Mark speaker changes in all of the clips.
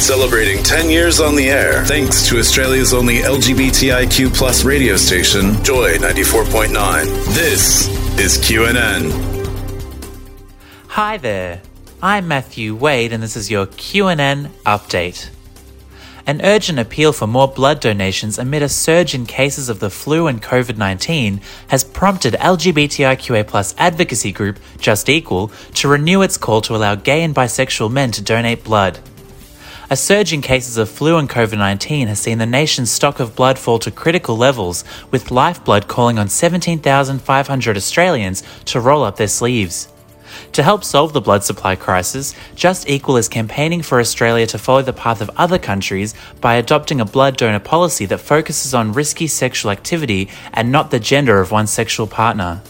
Speaker 1: Celebrating 10 years on the air, thanks to Australia's only LGBTIQ plus radio station, Joy 94.9. This is QNN.
Speaker 2: Hi there. I'm Matthew Wade and this is your QNN update. An urgent appeal for more blood donations amid a surge in cases of the flu and COVID 19 has prompted LGBTIQA advocacy group Just Equal to renew its call to allow gay and bisexual men to donate blood. A surge in cases of flu and COVID 19 has seen the nation's stock of blood fall to critical levels, with Lifeblood calling on 17,500 Australians to roll up their sleeves. To help solve the blood supply crisis, Just Equal is campaigning for Australia to follow the path of other countries by adopting a blood donor policy that focuses on risky sexual activity and not the gender of one's sexual partner.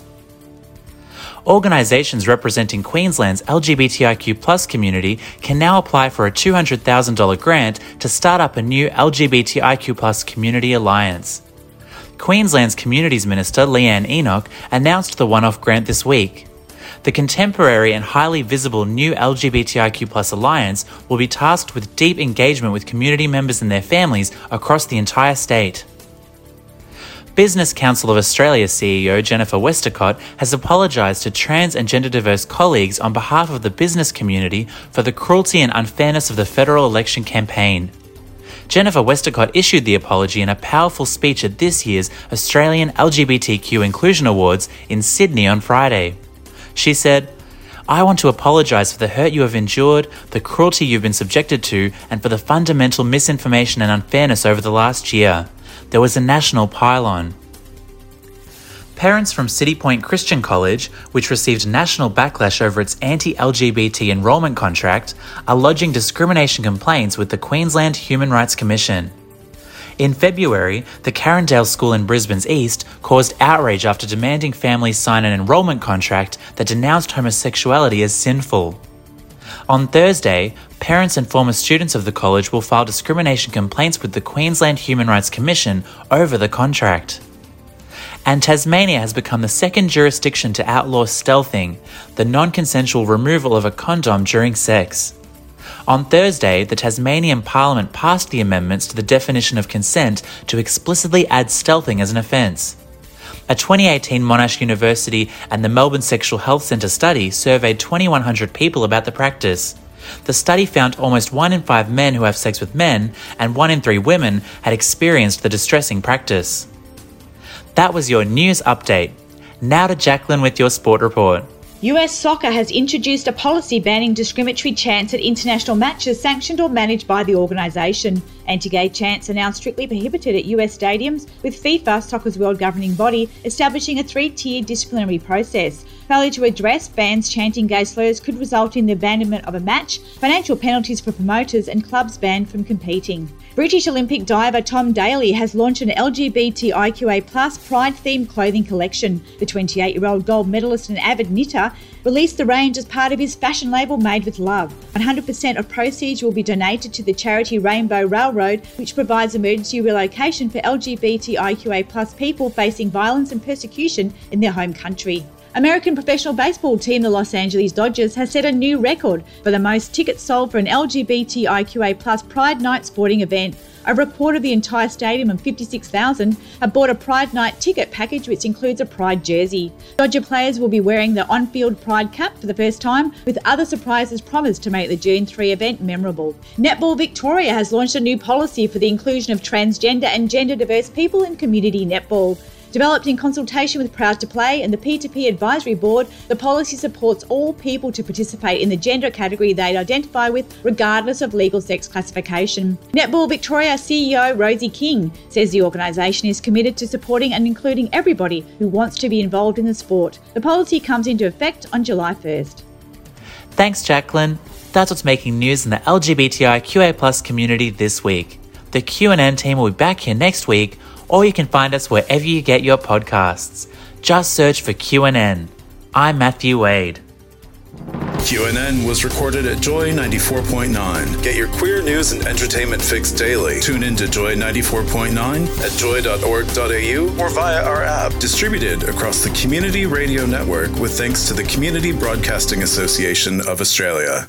Speaker 2: Organisations representing Queensland's LGBTIQ community can now apply for a $200,000 grant to start up a new LGBTIQ community alliance. Queensland's Communities Minister Leeanne Enoch announced the one off grant this week. The contemporary and highly visible new LGBTIQ alliance will be tasked with deep engagement with community members and their families across the entire state. Business Council of Australia CEO Jennifer Westacott has apologised to trans and gender diverse colleagues on behalf of the business community for the cruelty and unfairness of the federal election campaign. Jennifer Westacott issued the apology in a powerful speech at this year's Australian LGBTQ Inclusion Awards in Sydney on Friday. She said, I want to apologise for the hurt you have endured, the cruelty you've been subjected to, and for the fundamental misinformation and unfairness over the last year there was a national pylon. Parents from Citipointe Christian College, which received national backlash over its anti LGBT enrolment contract, are lodging discrimination complaints with the Queensland Human Rights Commission. In February, the Carindale School in Brisbane's East caused outrage after demanding families sign an enrolment contract that denounced homosexuality as sinful. On Thursday, parents and former students of the college will file discrimination complaints with the Queensland Human Rights Commission over the contract. And Tasmania has become the second jurisdiction to outlaw stealthing, the non consensual removal of a condom during sex. On Thursday, the Tasmanian Parliament passed the amendments to the definition of consent to explicitly add stealthing as an offence. A 2018 Monash University and the Melbourne Sexual Health Centre study surveyed 2,100 people about the practice. The study found almost 1 in 5 men who have sex with men and 1 in 3 women had experienced the distressing practice. That was your news update. Now to Jacqueline with your sport report.
Speaker 3: US Soccer has introduced a policy banning discriminatory chants at international matches sanctioned or managed by the organisation. Anti gay chants are now strictly prohibited at US stadiums, with FIFA, soccer's world governing body, establishing a three tiered disciplinary process. Failure to address bans chanting gay slurs could result in the abandonment of a match, financial penalties for promoters, and clubs banned from competing. British Olympic diver Tom Daley has launched an LGBTIQA pride themed clothing collection. The 28 year old gold medalist and avid knitter released the range as part of his fashion label Made with Love. 100% of proceeds will be donated to the charity Rainbow Railroad, which provides emergency relocation for LGBTIQA people facing violence and persecution in their home country. American professional baseball team the Los Angeles Dodgers has set a new record for the most tickets sold for an LGBTIQA plus Pride Night sporting event. A report of the entire stadium of 56,000 have bought a Pride Night ticket package which includes a Pride jersey. Dodger players will be wearing the on-field Pride cap for the first time, with other surprises promised to make the June 3 event memorable. Netball Victoria has launched a new policy for the inclusion of transgender and gender diverse people in community netball. Developed in consultation with Proud to Play and the P2P Advisory Board, the policy supports all people to participate in the gender category they identify with, regardless of legal sex classification. Netball Victoria CEO Rosie King says the organisation is committed to supporting and including everybody who wants to be involved in the sport. The policy comes into effect on July 1st.
Speaker 2: Thanks, Jacqueline. That's what's making news in the LGBTIQA community this week. The Q and N team will be back here next week, or you can find us wherever you get your podcasts. Just search for QNN. I'm Matthew Wade.
Speaker 1: QNN was recorded at Joy 94.9. Get your queer news and entertainment fix daily. Tune in to Joy 94.9 at joy.org.au or via our app. Distributed across the Community Radio Network with thanks to the Community Broadcasting Association of Australia.